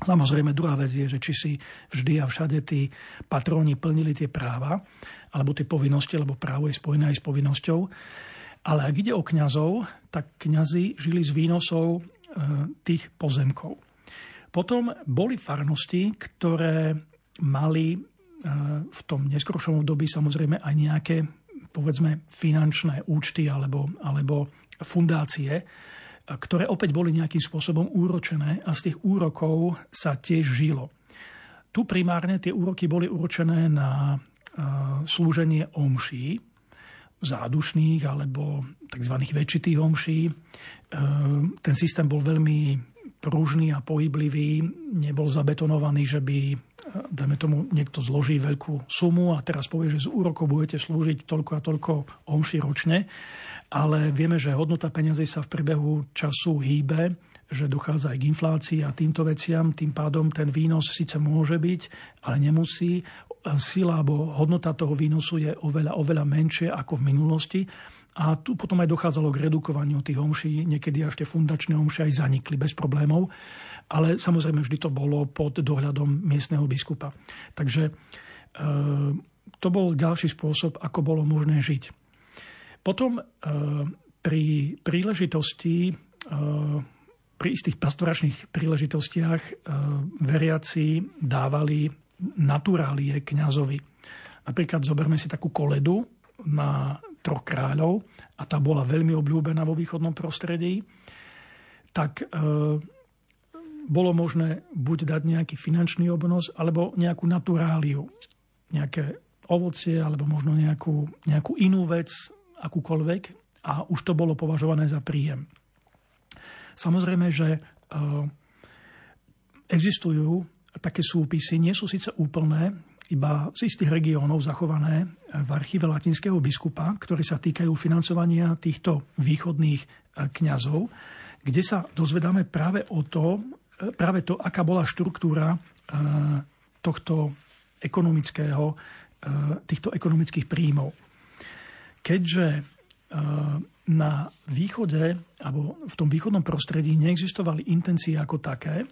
Samozrejme, druhá vec je, že či si vždy a všade tí patróni plnili tie práva, alebo tie povinnosti, lebo právo je spojené aj s povinnosťou. Ale ak ide o kňazov, tak kňazi žili z výnosov e, tých pozemkov. Potom boli farnosti, ktoré mali v tom neskôršom období samozrejme aj nejaké povedzme finančné účty alebo, alebo fundácie, ktoré opäť boli nejakým spôsobom úročené a z tých úrokov sa tiež žilo. Tu primárne tie úroky boli určené na slúženie omší, zádušných alebo tzv. väčšitých omší. Ten systém bol veľmi pružný a pohyblivý, nebol zabetonovaný, že by dajme tomu, niekto zloží veľkú sumu a teraz povie, že z úrokov budete slúžiť toľko a toľko omši ročne, ale vieme, že hodnota peniazy sa v priebehu času hýbe, že dochádza aj k inflácii a týmto veciam, tým pádom ten výnos síce môže byť, ale nemusí. Sila alebo hodnota toho výnosu je oveľa, oveľa menšie ako v minulosti. A tu potom aj dochádzalo k redukovaniu tých homší, niekedy až tie fundačné homše aj zanikli bez problémov ale samozrejme vždy to bolo pod dohľadom miestneho biskupa. Takže e, to bol ďalší spôsob, ako bolo možné žiť. Potom e, pri príležitosti, e, pri istých pastoračných príležitostiach veriaci dávali naturálie kňazovi. Napríklad zoberme si takú koledu na troch kráľov a tá bola veľmi obľúbená vo východnom prostredí, tak bolo možné buď dať nejaký finančný obnos, alebo nejakú naturáliu, nejaké ovocie, alebo možno nejakú, nejakú inú vec, akúkoľvek, a už to bolo považované za príjem. Samozrejme, že e, existujú také súpisy, nie sú síce úplné, iba z istých regiónov zachované v archíve latinského biskupa, ktoré sa týkajú financovania týchto východných e, kňazov, kde sa dozvedáme práve o tom, práve to, aká bola štruktúra e, tohto ekonomického, týchto ekonomických príjmov. Keďže na východe, alebo v tom východnom prostredí neexistovali intencie ako také,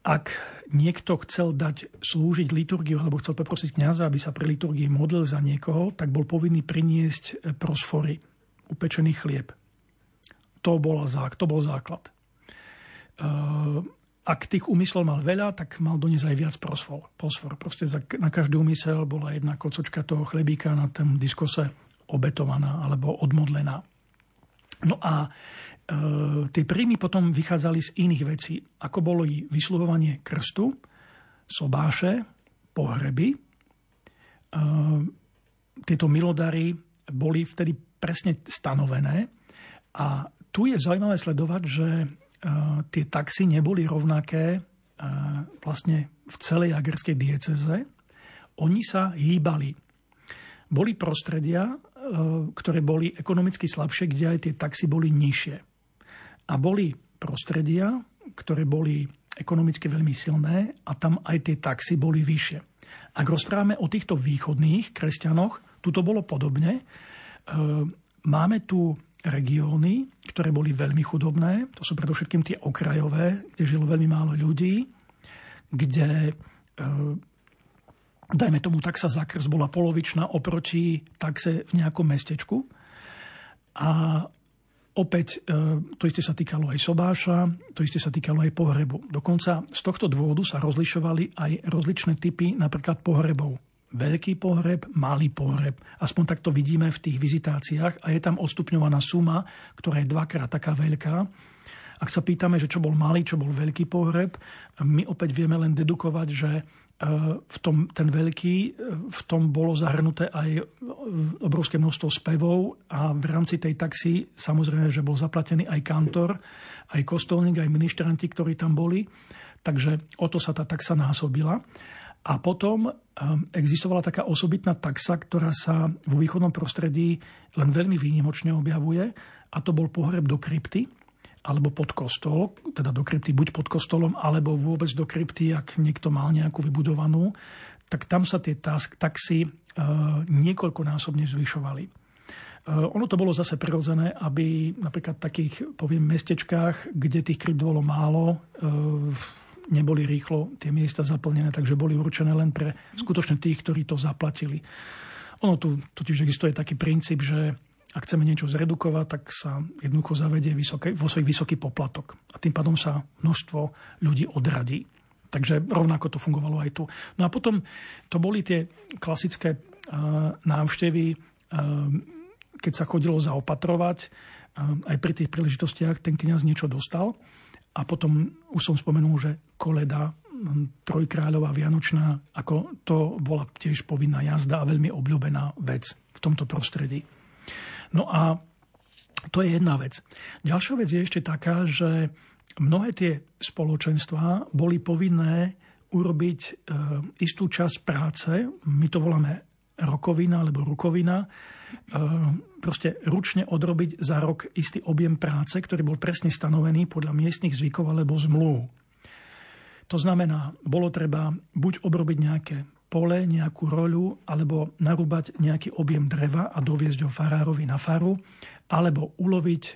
ak niekto chcel dať slúžiť liturgiu alebo chcel poprosiť kniaza, aby sa pre liturgii modlil za niekoho, tak bol povinný priniesť prosfory, upečený chlieb. To, bol, to bol základ. Ak tých úmyslov mal veľa, tak mal doniesť aj viac prosfor. prosfor. Proste na každý úmysel bola jedna kocočka toho chlebíka na tom diskose obetovaná alebo odmodlená. No a e, tie príjmy potom vychádzali z iných vecí, ako bolo i vyslovovanie krstu, sobáše, pohreby. E, tieto milodary boli vtedy presne stanovené a tu je zaujímavé sledovať, že e, tie taxy neboli rovnaké vlastne v celej agerskej dieceze. Oni sa hýbali. Boli prostredia, ktoré boli ekonomicky slabšie, kde aj tie taxy boli nižšie. A boli prostredia, ktoré boli ekonomicky veľmi silné a tam aj tie taxy boli vyššie. Ak rozprávame o týchto východných kresťanoch, tu to bolo podobne. E, máme tu regióny, ktoré boli veľmi chudobné, to sú predovšetkým tie okrajové, kde žilo veľmi málo ľudí, kde e, dajme tomu taxa za krst bola polovičná oproti taxe v nejakom mestečku. A opäť e, to isté sa týkalo aj sobáša, to isté sa týkalo aj pohrebu. Dokonca z tohto dôvodu sa rozlišovali aj rozličné typy napríklad pohrebov. Veľký pohreb, malý pohreb. Aspoň takto vidíme v tých vizitáciách a je tam odstupňovaná suma, ktorá je dvakrát taká veľká. Ak sa pýtame, že čo bol malý, čo bol veľký pohreb, my opäť vieme len dedukovať, že v tom, ten veľký, v tom bolo zahrnuté aj obrovské množstvo spevov a v rámci tej taxi samozrejme, že bol zaplatený aj kantor, aj kostolník, aj ministranti, ktorí tam boli. Takže o to sa tá taxa násobila. A potom um, existovala taká osobitná taxa, ktorá sa vo východnom prostredí len veľmi výnimočne objavuje a to bol pohreb do krypty alebo pod kostol, teda do krypty buď pod kostolom, alebo vôbec do krypty, ak niekto mal nejakú vybudovanú, tak tam sa tie taxi e, niekoľkonásobne zvyšovali. E, ono to bolo zase prirodzené, aby napríklad v takých, poviem, mestečkách, kde tých krypt bolo málo, e, neboli rýchlo tie miesta zaplnené, takže boli určené len pre skutočne tých, ktorí to zaplatili. Ono tu totiž existuje taký princíp, že ak chceme niečo zredukovať, tak sa jednoducho zavedie vysoké, vo svoj vysoký poplatok. A tým pádom sa množstvo ľudí odradí. Takže rovnako to fungovalo aj tu. No a potom to boli tie klasické uh, návštevy, uh, keď sa chodilo zaopatrovať. Uh, aj pri tých príležitostiach ten kniaz niečo dostal. A potom už som spomenul, že koleda trojkráľová Vianočná, ako to bola tiež povinná jazda a veľmi obľúbená vec v tomto prostredí. No a to je jedna vec. Ďalšia vec je ešte taká, že mnohé tie spoločenstvá boli povinné urobiť e, istú časť práce, my to voláme rokovina alebo rukovina, e, proste ručne odrobiť za rok istý objem práce, ktorý bol presne stanovený podľa miestnych zvykov alebo zmluv. To znamená, bolo treba buď obrobiť nejaké pole, nejakú roľu, alebo narúbať nejaký objem dreva a doviezť ho farárovi na faru, alebo uloviť e,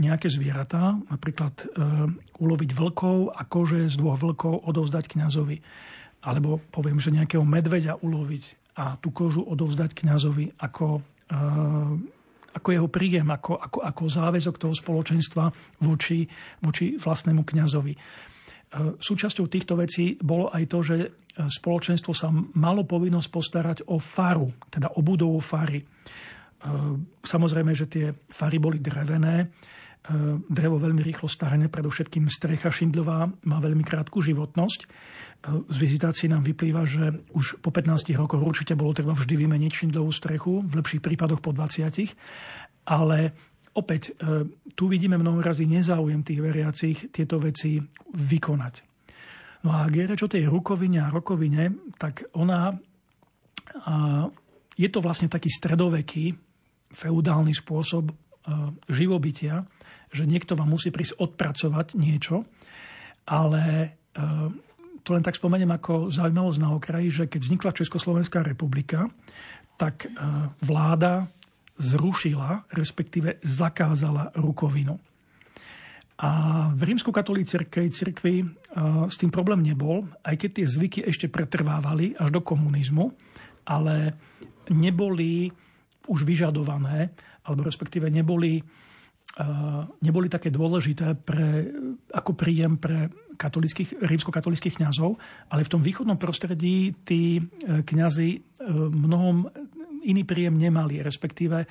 nejaké zvieratá, napríklad e, uloviť vlkov a kože z dvoch vlkov odovzdať kňazovi. Alebo poviem, že nejakého medveďa uloviť a tú kožu odovzdať kňazovi ako, e, ako jeho príjem, ako, ako, ako záväzok toho spoločenstva voči, voči vlastnému kňazovi. Súčasťou týchto vecí bolo aj to, že spoločenstvo sa malo povinnosť postarať o faru, teda o budovu fary. E, samozrejme, že tie fary boli drevené, e, drevo veľmi rýchlo starne, predovšetkým strecha šindlová má veľmi krátku životnosť. E, z vizitácií nám vyplýva, že už po 15 rokoch určite bolo treba vždy vymeniť šindlovú strechu, v lepších prípadoch po 20. Ale opäť tu vidíme mnoho razy nezáujem tých veriacich tieto veci vykonať. No a ak je reč o tej rukovine a rokovine, tak ona a je to vlastne taký stredoveký, feudálny spôsob živobytia, že niekto vám musí prísť odpracovať niečo, ale to len tak spomeniem ako zaujímavosť na okraji, že keď vznikla Československá republika, tak vláda zrušila, respektíve zakázala rukovinu. A v rímsko-katolíckej cirkvi s tým problém nebol, aj keď tie zvyky ešte pretrvávali až do komunizmu, ale neboli už vyžadované, alebo respektíve neboli, neboli také dôležité pre, ako príjem pre katolických, rímsko-katolických kňazov, ale v tom východnom prostredí tí e, kňazi e, mnohom iný príjem nemali, respektíve e,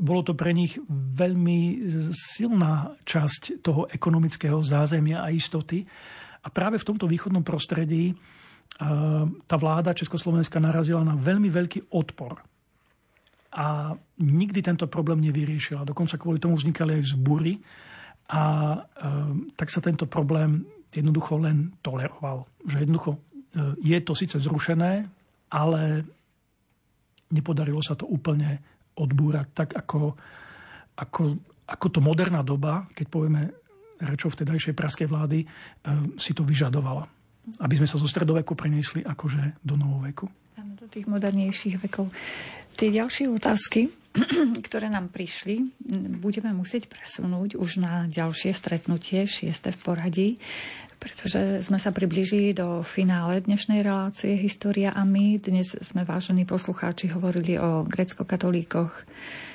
bolo to pre nich veľmi silná časť toho ekonomického zázemia a istoty. A práve v tomto východnom prostredí e, tá vláda Československa narazila na veľmi veľký odpor. A nikdy tento problém nevyriešila. Dokonca kvôli tomu vznikali aj vzbury. A e, tak sa tento problém jednoducho len toleroval. Že jednoducho je to síce zrušené, ale nepodarilo sa to úplne odbúrať tak, ako, ako, ako to moderná doba, keď povieme rečou vtedajšej praskej vlády, e, si to vyžadovala. Aby sme sa zo stredoveku preniesli akože do novoveku. Do tých modernejších vekov. Tie ďalšie otázky, ktoré nám prišli, budeme musieť presunúť už na ďalšie stretnutie, šieste v poradí pretože sme sa približili do finále dnešnej relácie História a my. Dnes sme, vážení poslucháči, hovorili o grecko-katolíkoch,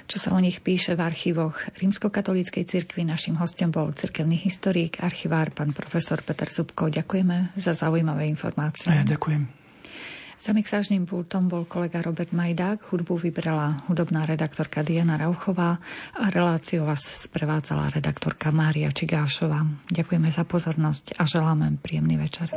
čo sa o nich píše v archívoch Rímsko-katolíckej cirkvi. Našim hostom bol cirkevný historik, archivár, pán profesor Peter Zubko. Ďakujeme za zaujímavé informácie. A ja ďakujem. Za mixážnym pultom bol kolega Robert Majdák, hudbu vybrala hudobná redaktorka Diana Rauchová a reláciu vás sprevádzala redaktorka Mária Čigášová. Ďakujeme za pozornosť a želáme príjemný večer.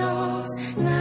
souls.